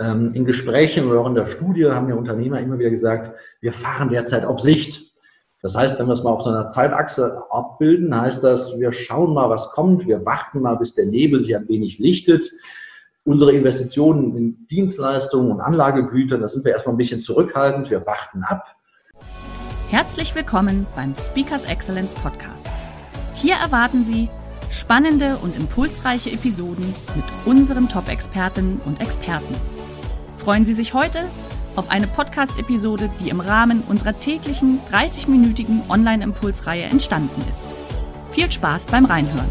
Ähm, in Gesprächen oder auch in der Studie haben ja Unternehmer immer wieder gesagt, wir fahren derzeit auf Sicht. Das heißt, wenn wir es mal auf so einer Zeitachse abbilden, heißt das, wir schauen mal, was kommt, wir warten mal, bis der Nebel sich ein wenig lichtet. Unsere Investitionen in Dienstleistungen und Anlagegüter, da sind wir erstmal ein bisschen zurückhaltend, wir warten ab. Herzlich willkommen beim Speakers Excellence Podcast. Hier erwarten Sie spannende und impulsreiche Episoden mit unseren Top-Expertinnen und Experten. Freuen Sie sich heute auf eine Podcast-Episode, die im Rahmen unserer täglichen 30-minütigen Online-Impulsreihe entstanden ist. Viel Spaß beim Reinhören.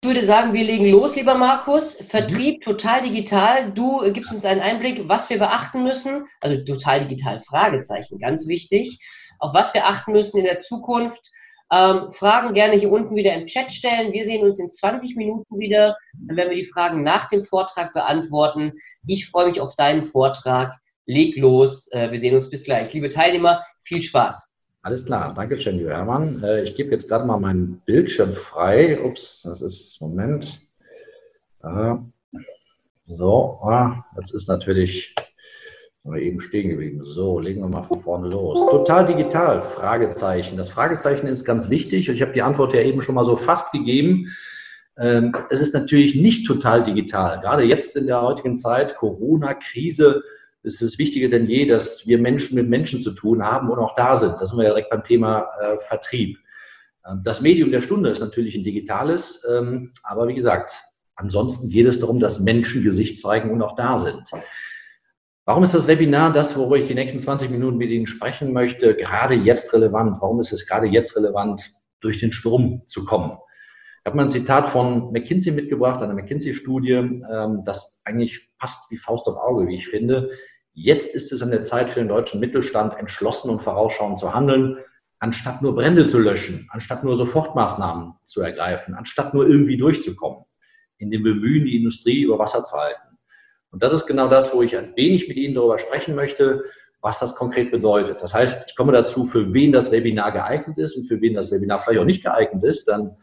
Ich würde sagen, wir legen los, lieber Markus. Vertrieb total digital. Du gibst uns einen Einblick, was wir beachten müssen. Also total digital, Fragezeichen, ganz wichtig. Auf was wir achten müssen in der Zukunft ähm, Fragen gerne hier unten wieder im Chat stellen. Wir sehen uns in 20 Minuten wieder. Dann werden wir die Fragen nach dem Vortrag beantworten. Ich freue mich auf deinen Vortrag. Leg los. Äh, wir sehen uns bis gleich. Liebe Teilnehmer, viel Spaß. Alles klar, danke schön, lieber Hermann. Äh, ich gebe jetzt gerade mal meinen Bildschirm frei. Ups, das ist, Moment. So, ah, jetzt ist natürlich sind eben stehen geblieben. So, legen wir mal von vorne los. Total digital, Fragezeichen. Das Fragezeichen ist ganz wichtig und ich habe die Antwort ja eben schon mal so fast gegeben. Ähm, es ist natürlich nicht total digital. Gerade jetzt in der heutigen Zeit, Corona-Krise, ist es wichtiger denn je, dass wir Menschen mit Menschen zu tun haben und auch da sind. Da sind wir ja direkt beim Thema äh, Vertrieb. Ähm, das Medium der Stunde ist natürlich ein digitales, ähm, aber wie gesagt, ansonsten geht es darum, dass Menschen Gesicht zeigen und auch da sind. Warum ist das Webinar das, worüber ich die nächsten 20 Minuten mit Ihnen sprechen möchte, gerade jetzt relevant? Warum ist es gerade jetzt relevant, durch den Sturm zu kommen? Ich habe mal ein Zitat von McKinsey mitgebracht, einer McKinsey-Studie, ähm, das eigentlich passt wie Faust auf Auge, wie ich finde. Jetzt ist es an der Zeit für den deutschen Mittelstand, entschlossen und vorausschauend zu handeln, anstatt nur Brände zu löschen, anstatt nur Sofortmaßnahmen zu ergreifen, anstatt nur irgendwie durchzukommen, in dem Bemühen, die Industrie über Wasser zu halten. Und das ist genau das, wo ich ein wenig mit Ihnen darüber sprechen möchte, was das konkret bedeutet. Das heißt, ich komme dazu, für wen das Webinar geeignet ist und für wen das Webinar vielleicht auch nicht geeignet ist. Dann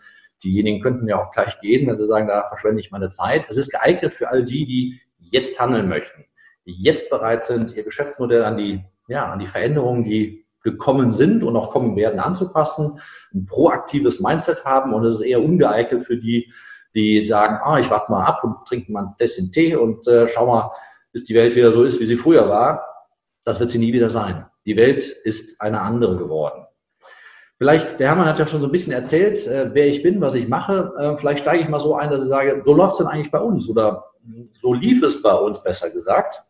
diejenigen könnten ja auch gleich gehen, wenn sie sagen, da verschwende ich meine Zeit. Es ist geeignet für all die, die jetzt handeln möchten, die jetzt bereit sind, ihr Geschäftsmodell an die, ja, an die Veränderungen, die gekommen sind und auch kommen werden, anzupassen, ein proaktives Mindset haben und es ist eher ungeeignet für die, die sagen, ah, ich warte mal ab und trinke mal ein Tässchen Tee und äh, schau mal, bis die Welt wieder so ist, wie sie früher war. Das wird sie nie wieder sein. Die Welt ist eine andere geworden. Vielleicht, der Hermann hat ja schon so ein bisschen erzählt, äh, wer ich bin, was ich mache. Äh, vielleicht steige ich mal so ein, dass ich sage, so läuft es denn eigentlich bei uns oder so lief es bei uns, besser gesagt.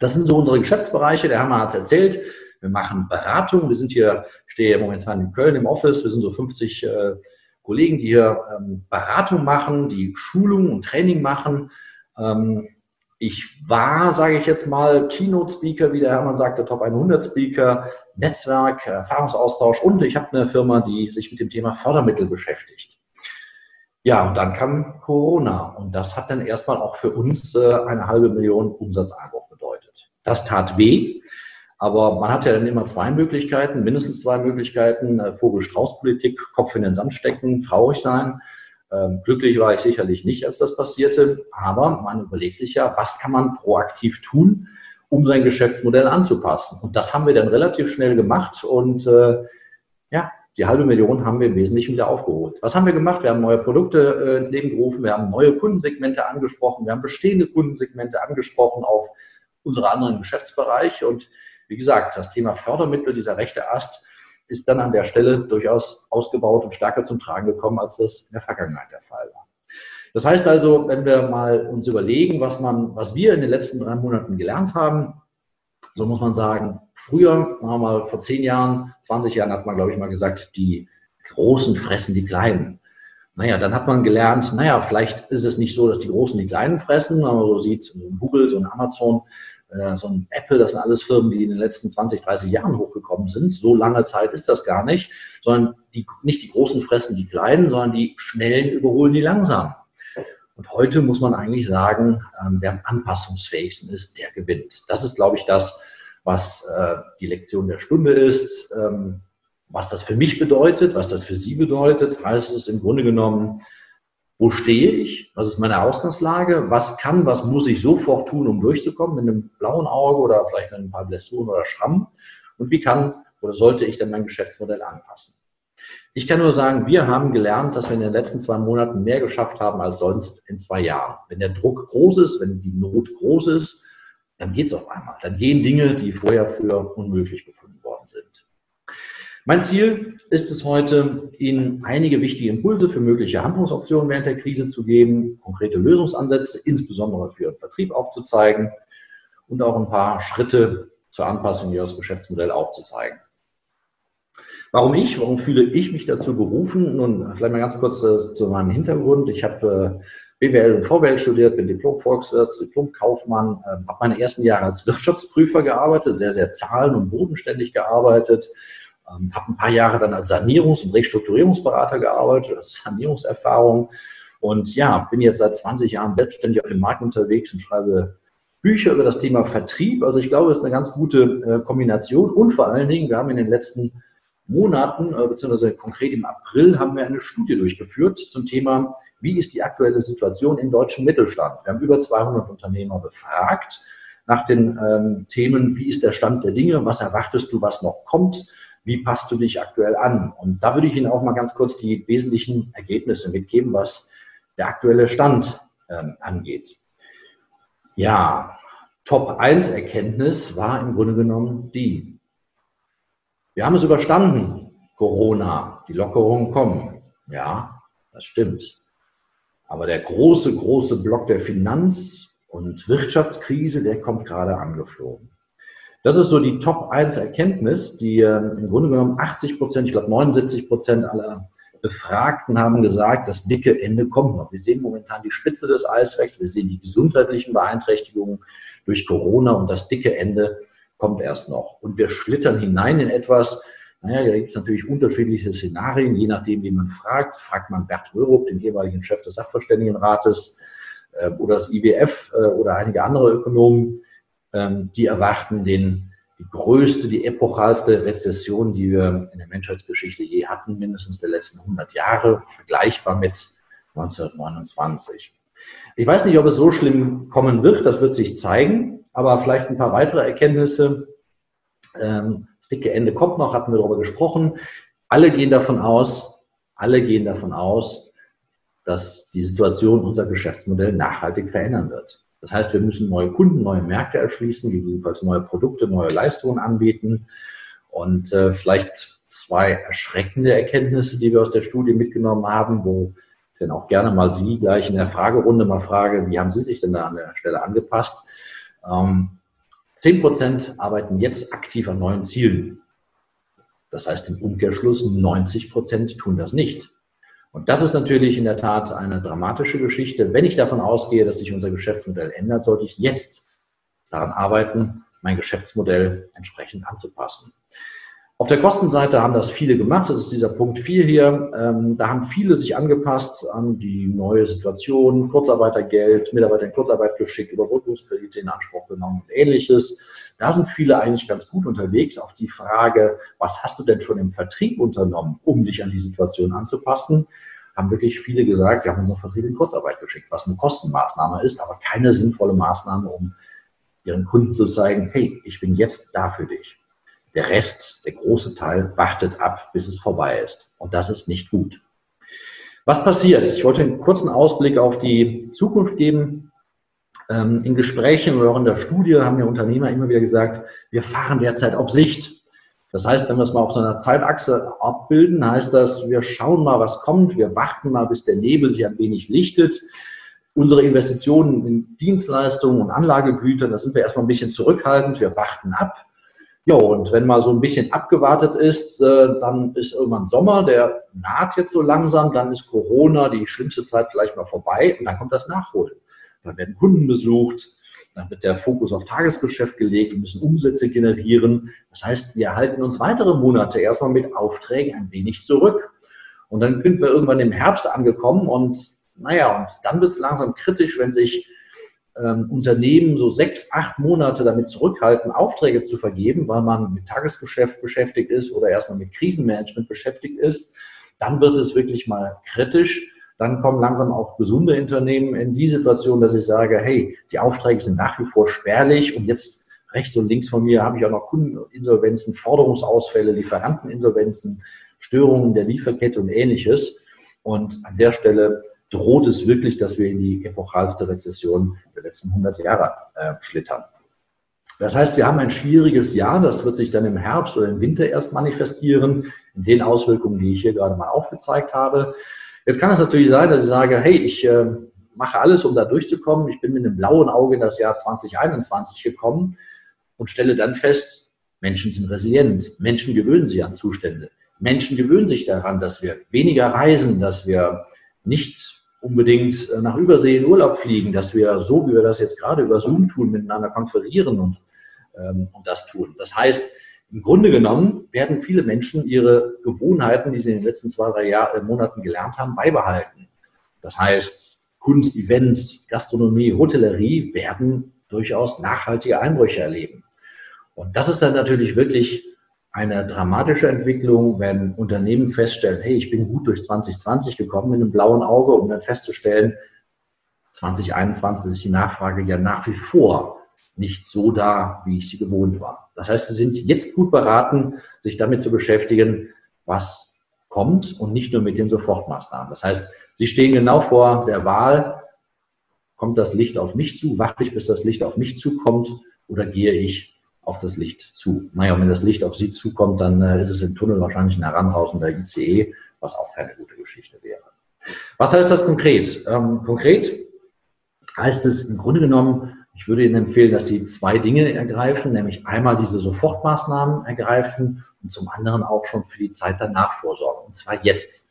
Das sind so unsere Geschäftsbereiche. Der Hermann hat es erzählt. Wir machen Beratung. Wir sind hier, stehe momentan in Köln im Office. Wir sind so 50 äh, Kollegen, die hier ähm, Beratung machen, die Schulung und Training machen. Ähm, ich war, sage ich jetzt mal, Keynote-Speaker, wie der Hermann sagte, Top 100 Speaker, Netzwerk, Erfahrungsaustausch und ich habe eine Firma, die sich mit dem Thema Fördermittel beschäftigt. Ja, und dann kam Corona und das hat dann erstmal auch für uns äh, eine halbe Million Umsatzeinbruch bedeutet. Das tat weh. Aber man hat ja dann immer zwei Möglichkeiten, mindestens zwei Möglichkeiten. Äh, Vogel-Strauß-Politik, Kopf in den Sand stecken, traurig sein. Ähm, glücklich war ich sicherlich nicht, als das passierte. Aber man überlegt sich ja, was kann man proaktiv tun, um sein Geschäftsmodell anzupassen. Und das haben wir dann relativ schnell gemacht. Und äh, ja, die halbe Million haben wir im Wesentlichen wieder aufgeholt. Was haben wir gemacht? Wir haben neue Produkte äh, ins Leben gerufen, wir haben neue Kundensegmente angesprochen, wir haben bestehende Kundensegmente angesprochen auf unsere anderen Geschäftsbereiche und wie gesagt, das Thema Fördermittel, dieser rechte Ast, ist dann an der Stelle durchaus ausgebaut und stärker zum Tragen gekommen, als das in der Vergangenheit der Fall war. Das heißt also, wenn wir mal uns überlegen, was man, was wir in den letzten drei Monaten gelernt haben, so muss man sagen, früher, mal vor zehn Jahren, 20 Jahren hat man, glaube ich, mal gesagt, die Großen fressen die Kleinen. Naja, dann hat man gelernt, naja, vielleicht ist es nicht so, dass die Großen die Kleinen fressen, aber so sieht Google, so ein Amazon, so ein Apple, das sind alles Firmen, die in den letzten 20, 30 Jahren hochgekommen sind. So lange Zeit ist das gar nicht, sondern die, nicht die Großen fressen die Kleinen, sondern die Schnellen überholen die Langsamen. Und heute muss man eigentlich sagen, ähm, wer am anpassungsfähigsten ist, der gewinnt. Das ist, glaube ich, das, was äh, die Lektion der Stunde ist. Ähm, was das für mich bedeutet, was das für Sie bedeutet, heißt es im Grunde genommen, wo stehe ich? Was ist meine Ausgangslage? Was kann, was muss ich sofort tun, um durchzukommen mit einem blauen Auge oder vielleicht ein paar Blessuren oder Schrammen? Und wie kann oder sollte ich dann mein Geschäftsmodell anpassen? Ich kann nur sagen, wir haben gelernt, dass wir in den letzten zwei Monaten mehr geschafft haben als sonst in zwei Jahren. Wenn der Druck groß ist, wenn die Not groß ist, dann geht es auf einmal. Dann gehen Dinge, die vorher für unmöglich befunden worden sind. Mein Ziel ist es heute, Ihnen einige wichtige Impulse für mögliche Handlungsoptionen während der Krise zu geben, konkrete Lösungsansätze, insbesondere für Ihren Vertrieb aufzuzeigen und auch ein paar Schritte zur Anpassung Ihres Geschäftsmodells aufzuzeigen. Warum ich? Warum fühle ich mich dazu berufen? Nun, vielleicht mal ganz kurz äh, zu meinem Hintergrund. Ich habe äh, BWL und VWL studiert, bin Diplom-Volkswirt, Diplom-Kaufmann, äh, habe meine ersten Jahre als Wirtschaftsprüfer gearbeitet, sehr, sehr zahlen- und bodenständig gearbeitet, ähm, habe ein paar Jahre dann als Sanierungs- und Restrukturierungsberater gearbeitet, als Sanierungserfahrung. Und ja, bin jetzt seit 20 Jahren selbstständig auf dem Markt unterwegs und schreibe Bücher über das Thema Vertrieb. Also ich glaube, es ist eine ganz gute äh, Kombination. Und vor allen Dingen, wir haben in den letzten Monaten, äh, beziehungsweise konkret im April, haben wir eine Studie durchgeführt zum Thema, wie ist die aktuelle Situation im deutschen Mittelstand. Wir haben über 200 Unternehmer befragt nach den ähm, Themen, wie ist der Stand der Dinge, was erwartest du, was noch kommt, wie passt du dich aktuell an? Und da würde ich Ihnen auch mal ganz kurz die wesentlichen Ergebnisse mitgeben, was der aktuelle Stand ähm, angeht. Ja, Top 1 Erkenntnis war im Grunde genommen die. Wir haben es überstanden, Corona, die Lockerungen kommen. Ja, das stimmt. Aber der große, große Block der Finanz- und Wirtschaftskrise, der kommt gerade angeflogen. Das ist so die Top 1 Erkenntnis, die äh, im Grunde genommen 80 Prozent, ich glaube 79 Prozent aller Befragten haben gesagt, das dicke Ende kommt noch. Wir sehen momentan die Spitze des Eisbergs, wir sehen die gesundheitlichen Beeinträchtigungen durch Corona und das dicke Ende kommt erst noch. Und wir schlittern hinein in etwas, naja, da gibt es natürlich unterschiedliche Szenarien, je nachdem, wie man fragt. Fragt man Bert Rörup, den ehemaligen Chef des Sachverständigenrates, äh, oder das IWF äh, oder einige andere Ökonomen, ähm, die erwarten den, die größte, die epochalste Rezession, die wir in der Menschheitsgeschichte je hatten, mindestens der letzten 100 Jahre, vergleichbar mit 1929. Ich weiß nicht, ob es so schlimm kommen wird, das wird sich zeigen, aber vielleicht ein paar weitere Erkenntnisse. Ähm, das dicke Ende kommt noch, hatten wir darüber gesprochen. Alle gehen davon aus, alle gehen davon aus, dass die Situation unser Geschäftsmodell nachhaltig verändern wird. Das heißt, wir müssen neue Kunden, neue Märkte erschließen, gegebenenfalls neue Produkte, neue Leistungen anbieten. Und äh, vielleicht zwei erschreckende Erkenntnisse, die wir aus der Studie mitgenommen haben, wo ich dann auch gerne mal Sie gleich in der Fragerunde mal frage, wie haben Sie sich denn da an der Stelle angepasst? Ähm, 10 Prozent arbeiten jetzt aktiv an neuen Zielen. Das heißt im Umkehrschluss, 90 Prozent tun das nicht. Und das ist natürlich in der Tat eine dramatische Geschichte. Wenn ich davon ausgehe, dass sich unser Geschäftsmodell ändert, sollte ich jetzt daran arbeiten, mein Geschäftsmodell entsprechend anzupassen. Auf der Kostenseite haben das viele gemacht. Das ist dieser Punkt 4 hier. Ähm, da haben viele sich angepasst an die neue Situation, Kurzarbeitergeld, Mitarbeiter in Kurzarbeit geschickt, Überbrückungskredite in Anspruch genommen und ähnliches. Da sind viele eigentlich ganz gut unterwegs. Auf die Frage, was hast du denn schon im Vertrieb unternommen, um dich an die Situation anzupassen, haben wirklich viele gesagt, wir haben unseren Vertrieb in Kurzarbeit geschickt, was eine Kostenmaßnahme ist, aber keine sinnvolle Maßnahme, um ihren Kunden zu zeigen, hey, ich bin jetzt da für dich. Der Rest, der große Teil, wartet ab, bis es vorbei ist. Und das ist nicht gut. Was passiert? Ich wollte einen kurzen Ausblick auf die Zukunft geben. Ähm, in Gesprächen oder auch in der Studie haben die Unternehmer immer wieder gesagt, wir fahren derzeit auf Sicht. Das heißt, wenn wir es mal auf so einer Zeitachse abbilden, heißt das, wir schauen mal, was kommt, wir warten mal, bis der Nebel sich ein wenig lichtet. Unsere Investitionen in Dienstleistungen und Anlagegüter, da sind wir erstmal ein bisschen zurückhaltend, wir warten ab. Ja, und wenn mal so ein bisschen abgewartet ist, äh, dann ist irgendwann Sommer, der naht jetzt so langsam, dann ist Corona, die schlimmste Zeit vielleicht mal vorbei und dann kommt das Nachholen. Dann werden Kunden besucht, dann wird der Fokus auf Tagesgeschäft gelegt, wir müssen Umsätze generieren. Das heißt, wir halten uns weitere Monate erstmal mit Aufträgen ein wenig zurück. Und dann sind wir irgendwann im Herbst angekommen und naja, und dann wird es langsam kritisch, wenn sich ähm, Unternehmen so sechs, acht Monate damit zurückhalten, Aufträge zu vergeben, weil man mit Tagesgeschäft beschäftigt ist oder erstmal mit Krisenmanagement beschäftigt ist, dann wird es wirklich mal kritisch. Dann kommen langsam auch gesunde Unternehmen in die Situation, dass ich sage, hey, die Aufträge sind nach wie vor spärlich und jetzt rechts und links von mir habe ich auch noch Kundeninsolvenzen, Forderungsausfälle, Lieferanteninsolvenzen, Störungen der Lieferkette und ähnliches. Und an der Stelle droht es wirklich, dass wir in die epochalste Rezession der letzten 100 Jahre äh, schlittern. Das heißt, wir haben ein schwieriges Jahr, das wird sich dann im Herbst oder im Winter erst manifestieren, in den Auswirkungen, die ich hier gerade mal aufgezeigt habe. Jetzt kann es natürlich sein, dass ich sage, hey, ich äh, mache alles, um da durchzukommen. Ich bin mit einem blauen Auge in das Jahr 2021 gekommen und stelle dann fest, Menschen sind resilient. Menschen gewöhnen sich an Zustände. Menschen gewöhnen sich daran, dass wir weniger reisen, dass wir nicht unbedingt äh, nach Übersee in Urlaub fliegen, dass wir so, wie wir das jetzt gerade über Zoom tun, miteinander konferieren und, ähm, und das tun. Das heißt, im Grunde genommen werden viele Menschen ihre Gewohnheiten, die sie in den letzten zwei, drei Jahr, äh, Monaten gelernt haben, beibehalten. Das heißt, Kunst, Events, Gastronomie, Hotellerie werden durchaus nachhaltige Einbrüche erleben. Und das ist dann natürlich wirklich eine dramatische Entwicklung, wenn Unternehmen feststellen, hey, ich bin gut durch 2020 gekommen mit einem blauen Auge, um dann festzustellen, 2021 ist die Nachfrage ja nach wie vor nicht so da, wie ich sie gewohnt war. Das heißt, Sie sind jetzt gut beraten, sich damit zu beschäftigen, was kommt und nicht nur mit den Sofortmaßnahmen. Das heißt, Sie stehen genau vor der Wahl, kommt das Licht auf mich zu, warte ich, bis das Licht auf mich zukommt oder gehe ich auf das Licht zu. Naja, und wenn das Licht auf Sie zukommt, dann äh, ist es im Tunnel wahrscheinlich ein heranrausender ICE, was auch keine gute Geschichte wäre. Was heißt das konkret? Ähm, konkret heißt es im Grunde genommen, ich würde Ihnen empfehlen, dass Sie zwei Dinge ergreifen, nämlich einmal diese Sofortmaßnahmen ergreifen und zum anderen auch schon für die Zeit danach vorsorgen. Und zwar jetzt.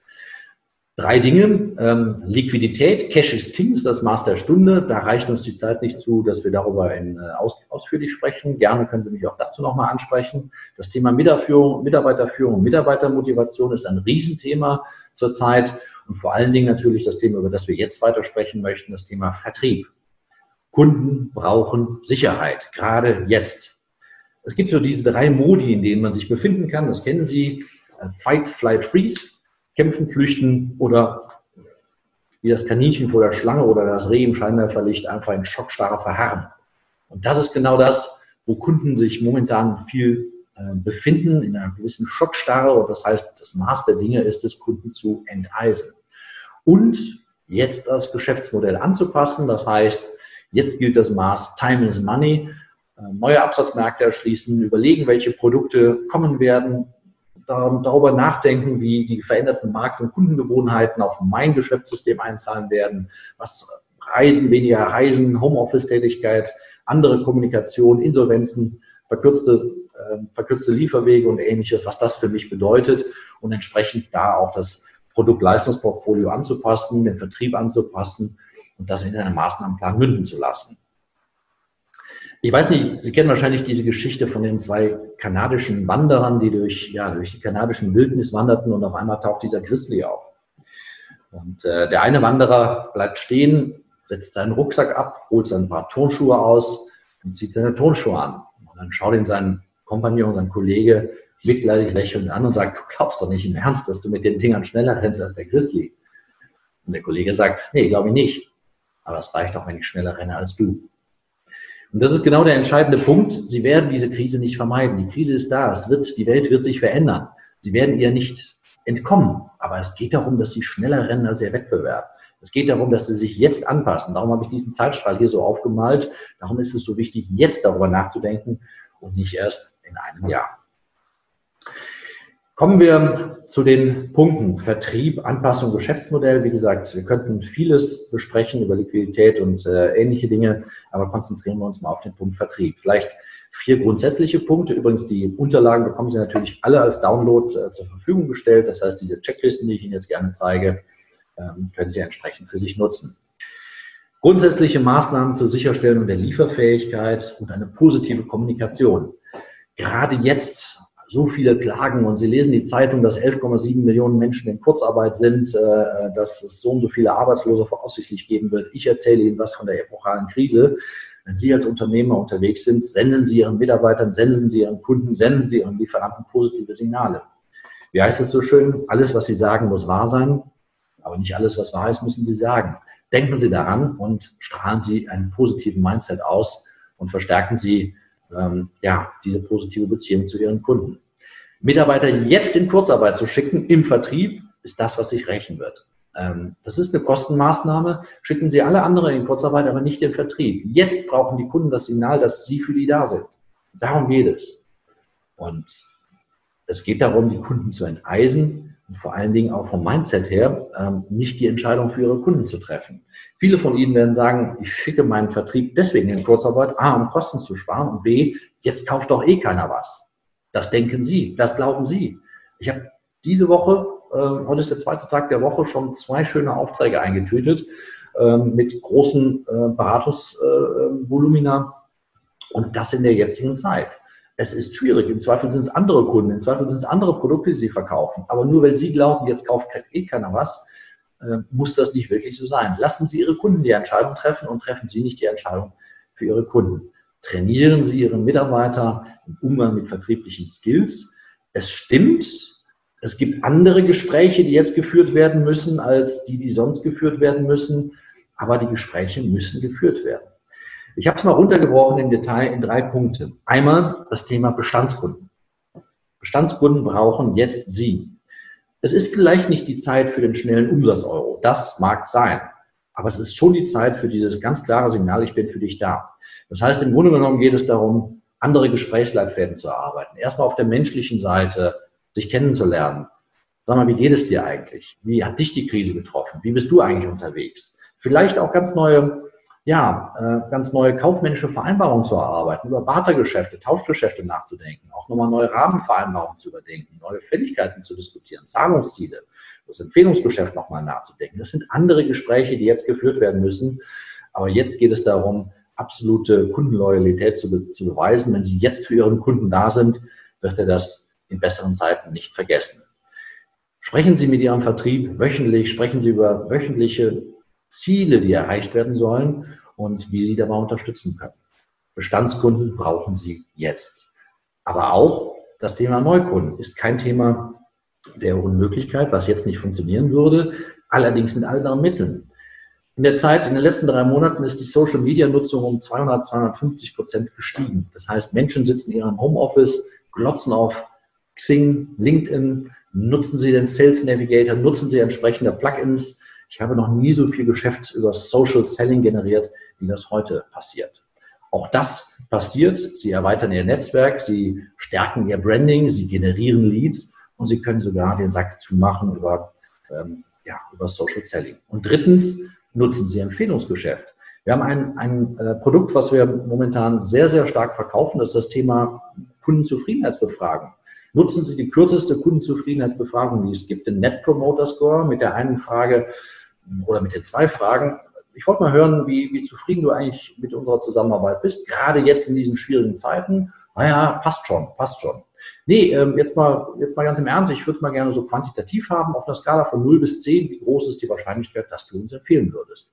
Drei Dinge. Ähm, Liquidität, Cash is King, das Maß der Stunde. Da reicht uns die Zeit nicht zu, dass wir darüber in, äh, aus, ausführlich sprechen. Gerne können Sie mich auch dazu nochmal ansprechen. Das Thema Mitarbeiterführung, Mitarbeiterführung, Mitarbeitermotivation ist ein Riesenthema zurzeit. Und vor allen Dingen natürlich das Thema, über das wir jetzt weiter sprechen möchten, das Thema Vertrieb. Kunden brauchen Sicherheit, gerade jetzt. Es gibt so diese drei Modi, in denen man sich befinden kann. Das kennen Sie. Äh, Fight, Flight, Freeze kämpfen, flüchten oder wie das Kaninchen vor der Schlange oder das Reh im Scheinwerferlicht einfach in Schockstarre verharren. Und das ist genau das, wo Kunden sich momentan viel äh, befinden, in einer gewissen Schockstarre. Und das heißt, das Maß der Dinge ist es, Kunden zu enteisen. Und jetzt das Geschäftsmodell anzupassen. Das heißt, jetzt gilt das Maß Time is Money. Äh, neue Absatzmärkte erschließen, überlegen, welche Produkte kommen werden, darüber nachdenken, wie die veränderten Markt- und Kundengewohnheiten auf mein Geschäftssystem einzahlen werden, was Reisen, weniger Reisen, Homeoffice-Tätigkeit, andere Kommunikation, Insolvenzen, verkürzte, äh, verkürzte Lieferwege und ähnliches, was das für mich bedeutet und entsprechend da auch das Produkt-Leistungsportfolio anzupassen, den Vertrieb anzupassen und das in einem Maßnahmenplan münden zu lassen. Ich weiß nicht, Sie kennen wahrscheinlich diese Geschichte von den zwei kanadischen Wanderern, die durch, ja, durch die kanadischen Wildnis wanderten und auf einmal taucht dieser Grizzly auf. Und äh, der eine Wanderer bleibt stehen, setzt seinen Rucksack ab, holt sein paar Turnschuhe aus und zieht seine Turnschuhe an. Und dann schaut ihn sein Kompagnon, sein Kollege mitleidig lächelnd an und sagt, du glaubst doch nicht im Ernst, dass du mit den Dingern schneller rennst als der Grizzly. Und der Kollege sagt, nee, glaube ich nicht. Aber es reicht auch, wenn ich schneller renne als du. Und das ist genau der entscheidende Punkt. Sie werden diese Krise nicht vermeiden. Die Krise ist da. Es wird, die Welt wird sich verändern. Sie werden ihr nicht entkommen. Aber es geht darum, dass sie schneller rennen als ihr Wettbewerb. Es geht darum, dass sie sich jetzt anpassen. Darum habe ich diesen Zeitstrahl hier so aufgemalt. Darum ist es so wichtig, jetzt darüber nachzudenken und nicht erst in einem Jahr. Kommen wir zu den Punkten Vertrieb, Anpassung, Geschäftsmodell. Wie gesagt, wir könnten vieles besprechen über Liquidität und äh, ähnliche Dinge, aber konzentrieren wir uns mal auf den Punkt Vertrieb. Vielleicht vier grundsätzliche Punkte. Übrigens, die Unterlagen bekommen Sie natürlich alle als Download äh, zur Verfügung gestellt. Das heißt, diese Checklisten, die ich Ihnen jetzt gerne zeige, ähm, können Sie entsprechend für sich nutzen. Grundsätzliche Maßnahmen zur Sicherstellung der Lieferfähigkeit und eine positive Kommunikation. Gerade jetzt so viele Klagen und Sie lesen die Zeitung, dass 11,7 Millionen Menschen in Kurzarbeit sind, äh, dass es so und so viele Arbeitslose voraussichtlich geben wird. Ich erzähle Ihnen was von der epochalen Krise. Wenn Sie als Unternehmer unterwegs sind, senden Sie Ihren Mitarbeitern, senden Sie Ihren Kunden, senden Sie Ihren Lieferanten positive Signale. Wie heißt es so schön? Alles, was Sie sagen, muss wahr sein, aber nicht alles, was wahr ist, müssen Sie sagen. Denken Sie daran und strahlen Sie einen positiven Mindset aus und verstärken Sie ähm, ja, diese positive Beziehung zu ihren Kunden. Mitarbeiter jetzt in Kurzarbeit zu schicken im Vertrieb ist das, was sich rächen wird. Ähm, das ist eine Kostenmaßnahme. Schicken Sie alle anderen in Kurzarbeit, aber nicht den Vertrieb. Jetzt brauchen die Kunden das Signal, dass Sie für die da sind. Darum geht es. Und es geht darum, die Kunden zu enteisen vor allen Dingen auch vom Mindset her ähm, nicht die Entscheidung für ihre Kunden zu treffen. Viele von Ihnen werden sagen, ich schicke meinen Vertrieb deswegen in Kurzarbeit, A, um Kosten zu sparen und B, jetzt kauft doch eh keiner was. Das denken Sie, das glauben Sie. Ich habe diese Woche, äh, heute ist der zweite Tag der Woche, schon zwei schöne Aufträge eingetütet äh, mit großen äh, Beratungsvolumina und das in der jetzigen Zeit. Es ist schwierig. Im Zweifel sind es andere Kunden, im Zweifel sind es andere Produkte, die sie verkaufen. Aber nur weil Sie glauben, jetzt kauft eh keiner was, äh, muss das nicht wirklich so sein. Lassen Sie Ihre Kunden die Entscheidung treffen und treffen Sie nicht die Entscheidung für Ihre Kunden. Trainieren Sie Ihre Mitarbeiter im Umgang mit vertrieblichen Skills. Es stimmt, es gibt andere Gespräche, die jetzt geführt werden müssen, als die, die sonst geführt werden müssen. Aber die Gespräche müssen geführt werden. Ich habe es mal runtergebrochen im Detail in drei Punkte. Einmal das Thema Bestandskunden. Bestandskunden brauchen jetzt Sie. Es ist vielleicht nicht die Zeit für den schnellen Umsatz-Euro. Das mag sein. Aber es ist schon die Zeit für dieses ganz klare Signal, ich bin für dich da. Das heißt, im Grunde genommen geht es darum, andere Gesprächsleitfäden zu erarbeiten. Erstmal auf der menschlichen Seite, sich kennenzulernen. Sag mal, wie geht es dir eigentlich? Wie hat dich die Krise getroffen? Wie bist du eigentlich unterwegs? Vielleicht auch ganz neue ja, äh, ganz neue kaufmännische Vereinbarungen zu erarbeiten, über Bartergeschäfte, Tauschgeschäfte nachzudenken, auch nochmal neue Rahmenvereinbarungen zu überdenken, neue Fälligkeiten zu diskutieren, Zahlungsziele, das Empfehlungsgeschäft nochmal nachzudenken. Das sind andere Gespräche, die jetzt geführt werden müssen. Aber jetzt geht es darum, absolute Kundenloyalität zu, be zu beweisen. Wenn Sie jetzt für Ihren Kunden da sind, wird er das in besseren Zeiten nicht vergessen. Sprechen Sie mit Ihrem Vertrieb wöchentlich, sprechen Sie über wöchentliche Ziele, die erreicht werden sollen und wie Sie dabei unterstützen können. Bestandskunden brauchen Sie jetzt. Aber auch das Thema Neukunden ist kein Thema der Unmöglichkeit, was jetzt nicht funktionieren würde, allerdings mit anderen Mitteln. In der Zeit, in den letzten drei Monaten ist die Social-Media-Nutzung um 200, 250 Prozent gestiegen. Das heißt, Menschen sitzen in ihrem Homeoffice, glotzen auf Xing, LinkedIn, nutzen sie den Sales Navigator, nutzen sie entsprechende Plugins, ich habe noch nie so viel Geschäft über Social Selling generiert, wie das heute passiert. Auch das passiert. Sie erweitern ihr Netzwerk, sie stärken ihr Branding, sie generieren Leads und sie können sogar den Sack zumachen über, ähm, ja, über Social Selling. Und drittens nutzen sie Empfehlungsgeschäft. Wir haben ein, ein äh, Produkt, was wir momentan sehr, sehr stark verkaufen. Das ist das Thema Kundenzufriedenheitsbefragung. Nutzen Sie die kürzeste Kundenzufriedenheitsbefragung, die es gibt, den Net Promoter Score, mit der einen Frage, oder mit den zwei Fragen. Ich wollte mal hören, wie, wie zufrieden du eigentlich mit unserer Zusammenarbeit bist, gerade jetzt in diesen schwierigen Zeiten. Naja, passt schon, passt schon. Nee, ähm, jetzt, mal, jetzt mal ganz im Ernst, ich würde mal gerne so quantitativ haben, auf einer Skala von 0 bis 10, wie groß ist die Wahrscheinlichkeit, dass du uns empfehlen würdest?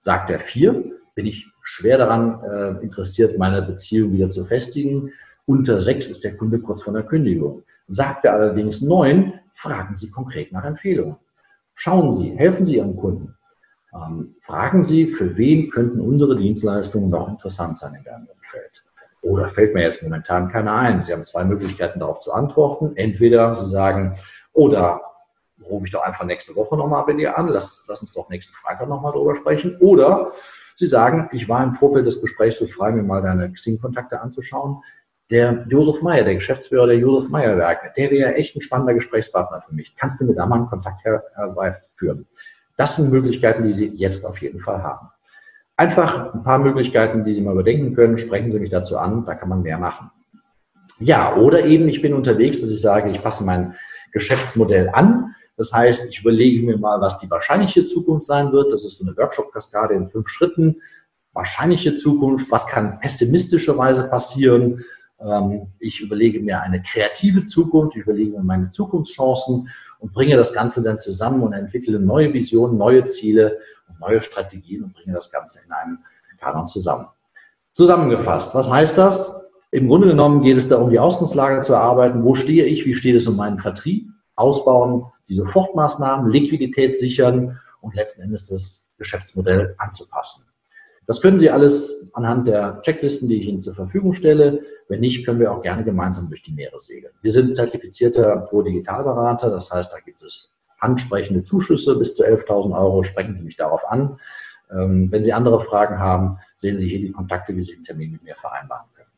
Sagt er 4, bin ich schwer daran äh, interessiert, meine Beziehung wieder zu festigen. Unter 6 ist der Kunde kurz vor der Kündigung. Sagt er allerdings 9, fragen Sie konkret nach Empfehlungen. Schauen Sie, helfen Sie Ihrem Kunden. Ähm, fragen Sie, für wen könnten unsere Dienstleistungen noch interessant sein in Ihrem Umfeld? Oder fällt mir jetzt momentan keiner ein? Sie haben zwei Möglichkeiten darauf zu antworten. Entweder Sie sagen, oder oh, rufe ich doch einfach nächste Woche nochmal bei dir an, lass, lass uns doch nächsten Freitag nochmal drüber sprechen. Oder Sie sagen, ich war im Vorfeld des Gesprächs so frei, mir mal deine Xing-Kontakte anzuschauen. Der Josef Meyer, der Geschäftsführer der Josef Meyer Werke, der wäre echt ein spannender Gesprächspartner für mich. Kannst du mir da mal einen Kontakt herbeiführen? Das sind Möglichkeiten, die Sie jetzt auf jeden Fall haben. Einfach ein paar Möglichkeiten, die Sie mal überdenken können. Sprechen Sie mich dazu an, da kann man mehr machen. Ja, oder eben ich bin unterwegs, dass ich sage, ich passe mein Geschäftsmodell an. Das heißt, ich überlege mir mal, was die wahrscheinliche Zukunft sein wird. Das ist so eine Workshop-Kaskade in fünf Schritten. Wahrscheinliche Zukunft, was kann pessimistischerweise passieren? Ähm, ich überlege mir eine kreative Zukunft, ich überlege mir meine Zukunftschancen und bringe das Ganze dann zusammen und entwickle neue Visionen, neue Ziele und neue Strategien und bringe das Ganze in einem Kanon zusammen. Zusammengefasst, was heißt das? Im Grunde genommen geht es darum, die Ausgangslage zu erarbeiten. Wo stehe ich? Wie steht es um meinen Vertrieb? Ausbauen, die Sofortmaßnahmen, Liquidität sichern und letzten Endes das Geschäftsmodell anzupassen. Das können Sie alles anhand der Checklisten, die ich Ihnen zur Verfügung stelle. Wenn nicht, können wir auch gerne gemeinsam durch die Meere segeln. Wir sind zertifizierter Pro-Digitalberater, das heißt, da gibt es ansprechende Zuschüsse bis zu 11.000 Euro. Sprechen Sie mich darauf an. Ähm, wenn Sie andere Fragen haben, sehen Sie hier die Kontakte, wie Sie einen Termin mit mir vereinbaren können.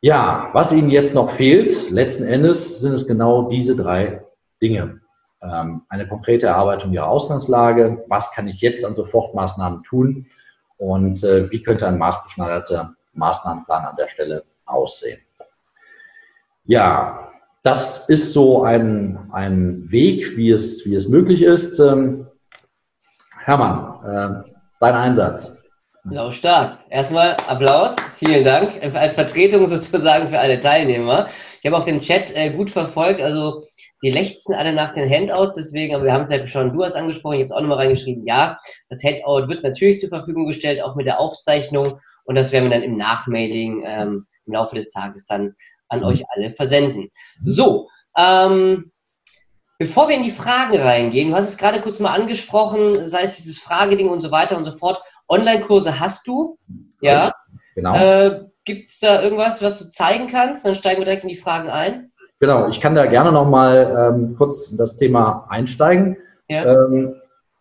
Ja, was Ihnen jetzt noch fehlt, letzten Endes sind es genau diese drei Dinge. Ähm, eine konkrete Erarbeitung Ihrer Ausgangslage. Was kann ich jetzt an Sofortmaßnahmen tun? Und äh, wie könnte ein maßgeschneiderter Maßnahmenplan an der Stelle aussehen. Ja, das ist so ein, ein Weg, wie es, wie es möglich ist. Ähm, Hermann, äh, dein Einsatz. Sau stark. Erstmal Applaus. Vielen Dank als Vertretung sozusagen für alle Teilnehmer. Ich habe auch den Chat äh, gut verfolgt. Also die lechzen alle nach den Handouts, deswegen, aber wir haben es ja schon, du hast angesprochen, ich habe es auch nochmal reingeschrieben, ja, das Handout wird natürlich zur Verfügung gestellt, auch mit der Aufzeichnung und das werden wir dann im Nachmailing ähm, im Laufe des Tages dann an mhm. euch alle versenden. So, ähm, bevor wir in die Fragen reingehen, du hast es gerade kurz mal angesprochen, sei es dieses Frageding und so weiter und so fort, Online-Kurse hast du, ja, genau. Äh, Gibt es da irgendwas, was du zeigen kannst? Dann steigen wir direkt in die Fragen ein. Genau, ich kann da gerne nochmal ähm, kurz in das Thema einsteigen. Ja. Ähm,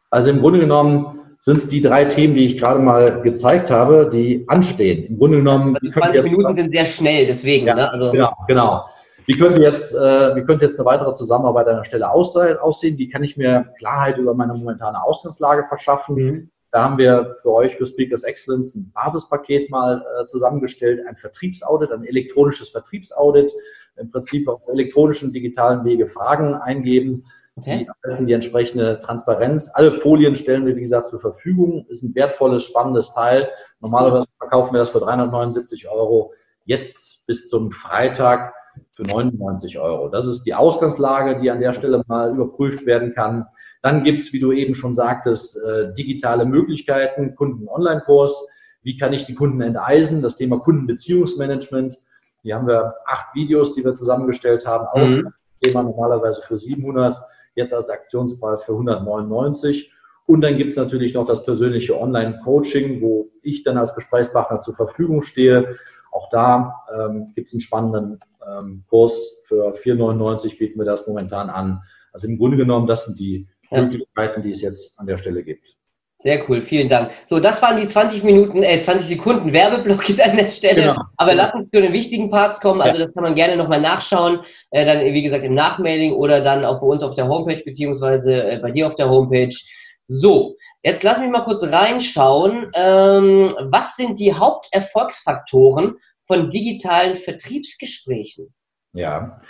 also im Grunde genommen sind es die drei Themen, die ich gerade mal gezeigt habe, die anstehen. Im Grunde genommen. Also 20 Minuten sind sehr schnell, deswegen. Ja, ne? also, genau, genau. Wie könnte, jetzt, äh, wie könnte jetzt eine weitere Zusammenarbeit an der Stelle aussehen? Wie kann ich mir Klarheit über meine momentane Ausgangslage verschaffen? Mhm. Da haben wir für euch, für Speakers Excellence, ein Basispaket mal äh, zusammengestellt, ein Vertriebsaudit, ein elektronisches Vertriebsaudit im Prinzip auf elektronischen, digitalen Wege Fragen eingeben. Okay. Sie erhalten die entsprechende Transparenz. Alle Folien stellen wir, wie gesagt, zur Verfügung. Ist ein wertvolles, spannendes Teil. Normalerweise verkaufen wir das für 379 Euro. Jetzt bis zum Freitag für 99 Euro. Das ist die Ausgangslage, die an der Stelle mal überprüft werden kann. Dann gibt es, wie du eben schon sagtest, äh, digitale Möglichkeiten, Kunden-Online-Kurs. Wie kann ich die Kunden enteisen? Das Thema Kundenbeziehungsmanagement hier haben wir acht Videos, die wir zusammengestellt haben. Auch mhm. Thema normalerweise für 700, jetzt als Aktionspreis für 199. Und dann gibt es natürlich noch das persönliche Online-Coaching, wo ich dann als Gesprächspartner zur Verfügung stehe. Auch da ähm, gibt es einen spannenden ähm, Kurs für 4,99 bieten wir das momentan an. Also im Grunde genommen, das sind die ja. Möglichkeiten, die es jetzt an der Stelle gibt. Sehr cool, vielen Dank. So, das waren die 20 Minuten, äh, 20 Sekunden Werbeblock jetzt an der Stelle. Genau. Aber lass uns zu den wichtigen Parts kommen. Also das kann man gerne nochmal nachschauen. Äh, dann, wie gesagt, im Nachmailing oder dann auch bei uns auf der Homepage, beziehungsweise äh, bei dir auf der Homepage. So, jetzt lass mich mal kurz reinschauen. Ähm, was sind die Haupterfolgsfaktoren von digitalen Vertriebsgesprächen? Ja.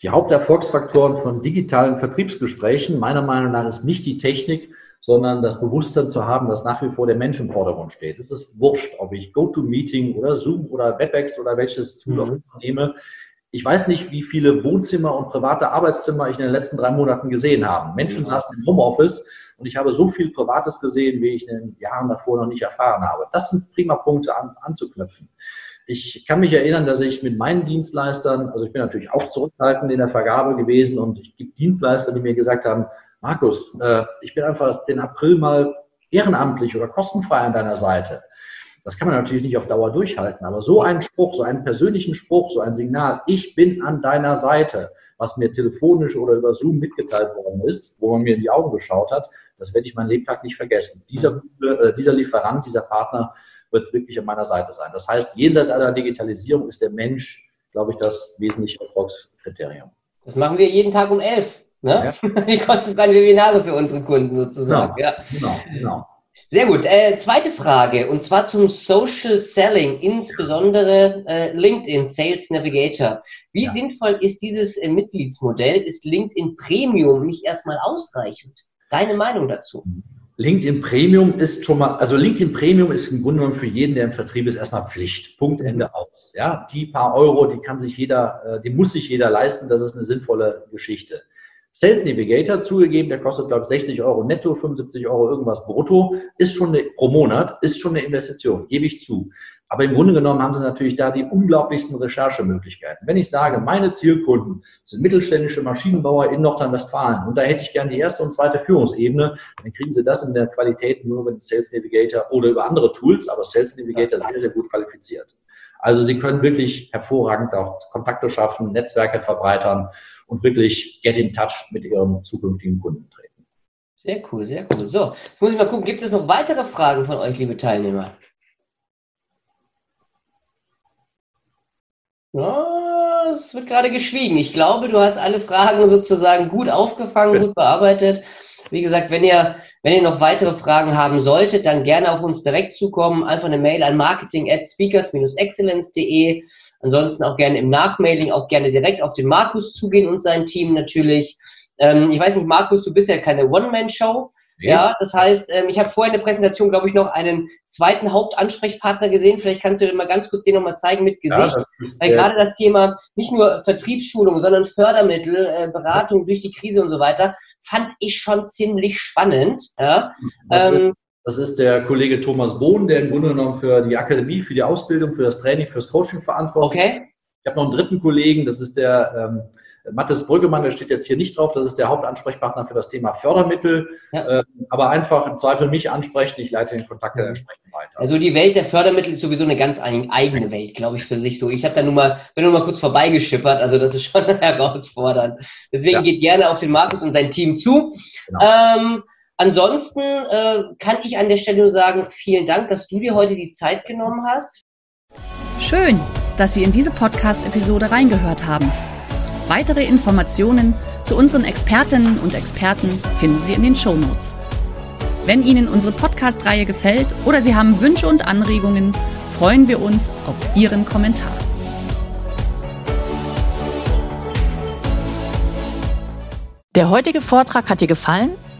Die Haupterfolgsfaktoren von digitalen Vertriebsgesprächen, meiner Meinung nach, ist nicht die Technik, sondern das Bewusstsein zu haben, dass nach wie vor der Mensch im Vordergrund steht. Es ist wurscht, ob ich GoToMeeting oder Zoom oder WebEx oder welches Tool mhm. auch nehme. Ich weiß nicht, wie viele Wohnzimmer und private Arbeitszimmer ich in den letzten drei Monaten gesehen habe. Menschen mhm. saßen im Homeoffice und ich habe so viel Privates gesehen, wie ich in den Jahren davor noch nicht erfahren habe. Das sind prima Punkte an, anzuknüpfen. Ich kann mich erinnern, dass ich mit meinen Dienstleistern, also ich bin natürlich auch zurückhaltend in der Vergabe gewesen und ich gibt Dienstleister, die mir gesagt haben, Markus, äh, ich bin einfach den April mal ehrenamtlich oder kostenfrei an deiner Seite. Das kann man natürlich nicht auf Dauer durchhalten, aber so einen Spruch, so einen persönlichen Spruch, so ein Signal, ich bin an deiner Seite, was mir telefonisch oder über Zoom mitgeteilt worden ist, wo man mir in die Augen geschaut hat, das werde ich mein Lebtag nicht vergessen. Dieser, äh, dieser Lieferant, dieser Partner wird wirklich an meiner Seite sein. Das heißt, jenseits aller Digitalisierung ist der Mensch, glaube ich, das wesentliche Erfolgskriterium. Das machen wir jeden Tag um elf. Ne? Ja. Die kostenfreien Webinare für unsere Kunden sozusagen. Genau, ja. genau. genau. Sehr gut. Äh, zweite Frage, und zwar zum Social Selling, insbesondere äh, LinkedIn Sales Navigator. Wie ja. sinnvoll ist dieses äh, Mitgliedsmodell? Ist LinkedIn Premium nicht erstmal ausreichend? Deine Meinung dazu? LinkedIn Premium ist schon mal, also LinkedIn Premium ist im Grunde genommen für jeden, der im Vertrieb ist, erstmal Pflicht. Punkt, Ende aus. Ja, die paar Euro, die kann sich jeder, äh, die muss sich jeder leisten. Das ist eine sinnvolle Geschichte. Sales Navigator zugegeben, der kostet, glaube ich, 60 Euro netto, 75 Euro irgendwas brutto, ist schon eine, pro Monat, ist schon eine Investition, gebe ich zu. Aber im Grunde genommen haben sie natürlich da die unglaublichsten Recherchemöglichkeiten. Wenn ich sage, meine Zielkunden sind mittelständische Maschinenbauer in Nordrhein-Westfalen und da hätte ich gerne die erste und zweite Führungsebene, dann kriegen sie das in der Qualität nur mit Sales Navigator oder über andere Tools, aber Sales Navigator sehr, sehr gut qualifiziert. Also Sie können wirklich hervorragend auch Kontakte schaffen, Netzwerke verbreitern und wirklich get in touch mit Ihrem zukünftigen Kunden treten. Sehr cool, sehr cool. So, jetzt muss ich mal gucken, gibt es noch weitere Fragen von euch, liebe Teilnehmer? Ja, es wird gerade geschwiegen. Ich glaube, du hast alle Fragen sozusagen gut aufgefangen, gut bearbeitet. Wie gesagt, wenn ihr, wenn ihr noch weitere Fragen haben solltet, dann gerne auf uns direkt zukommen. Einfach eine Mail an marketing at speakers-excellence.de. Ansonsten auch gerne im Nachmailing, auch gerne direkt auf den Markus zugehen und sein Team natürlich. Ähm, ich weiß nicht, Markus, du bist ja keine One-Man-Show. Nee. Ja, das heißt, ähm, ich habe vorher in der Präsentation, glaube ich, noch einen zweiten Hauptansprechpartner gesehen. Vielleicht kannst du dir mal ganz kurz den nochmal zeigen mit Gesicht. Ja, Weil gerade das Thema nicht nur Vertriebsschulung, sondern Fördermittel, äh, Beratung durch die Krise und so weiter, fand ich schon ziemlich spannend. Ja. Ähm, ist, das ist der Kollege Thomas Bohn, der im Grunde genommen für die Akademie, für die Ausbildung, für das Training, fürs Coaching verantwortlich ist. Okay. Ich habe noch einen dritten Kollegen, das ist der ähm, Mathis Brüggemann, der steht jetzt hier nicht drauf, das ist der Hauptansprechpartner für das Thema Fördermittel. Ja. Ähm, aber einfach im Zweifel mich ansprechen, ich leite den Kontakt dann mhm. entsprechend weiter. Also die Welt der Fördermittel ist sowieso eine ganz eigene Welt, glaube ich, für sich so. Ich habe da nur mal, bin nur mal kurz vorbeigeschippert, also das ist schon herausfordernd. Deswegen ja. geht gerne auf den Markus und sein Team zu. Genau. Ähm, ansonsten äh, kann ich an der Stelle nur sagen, vielen Dank, dass du dir heute die Zeit genommen hast. Schön, dass Sie in diese Podcast-Episode reingehört haben. Weitere Informationen zu unseren Expertinnen und Experten finden Sie in den Show Notes. Wenn Ihnen unsere Podcast-Reihe gefällt oder Sie haben Wünsche und Anregungen, freuen wir uns auf Ihren Kommentar. Der heutige Vortrag hat dir gefallen?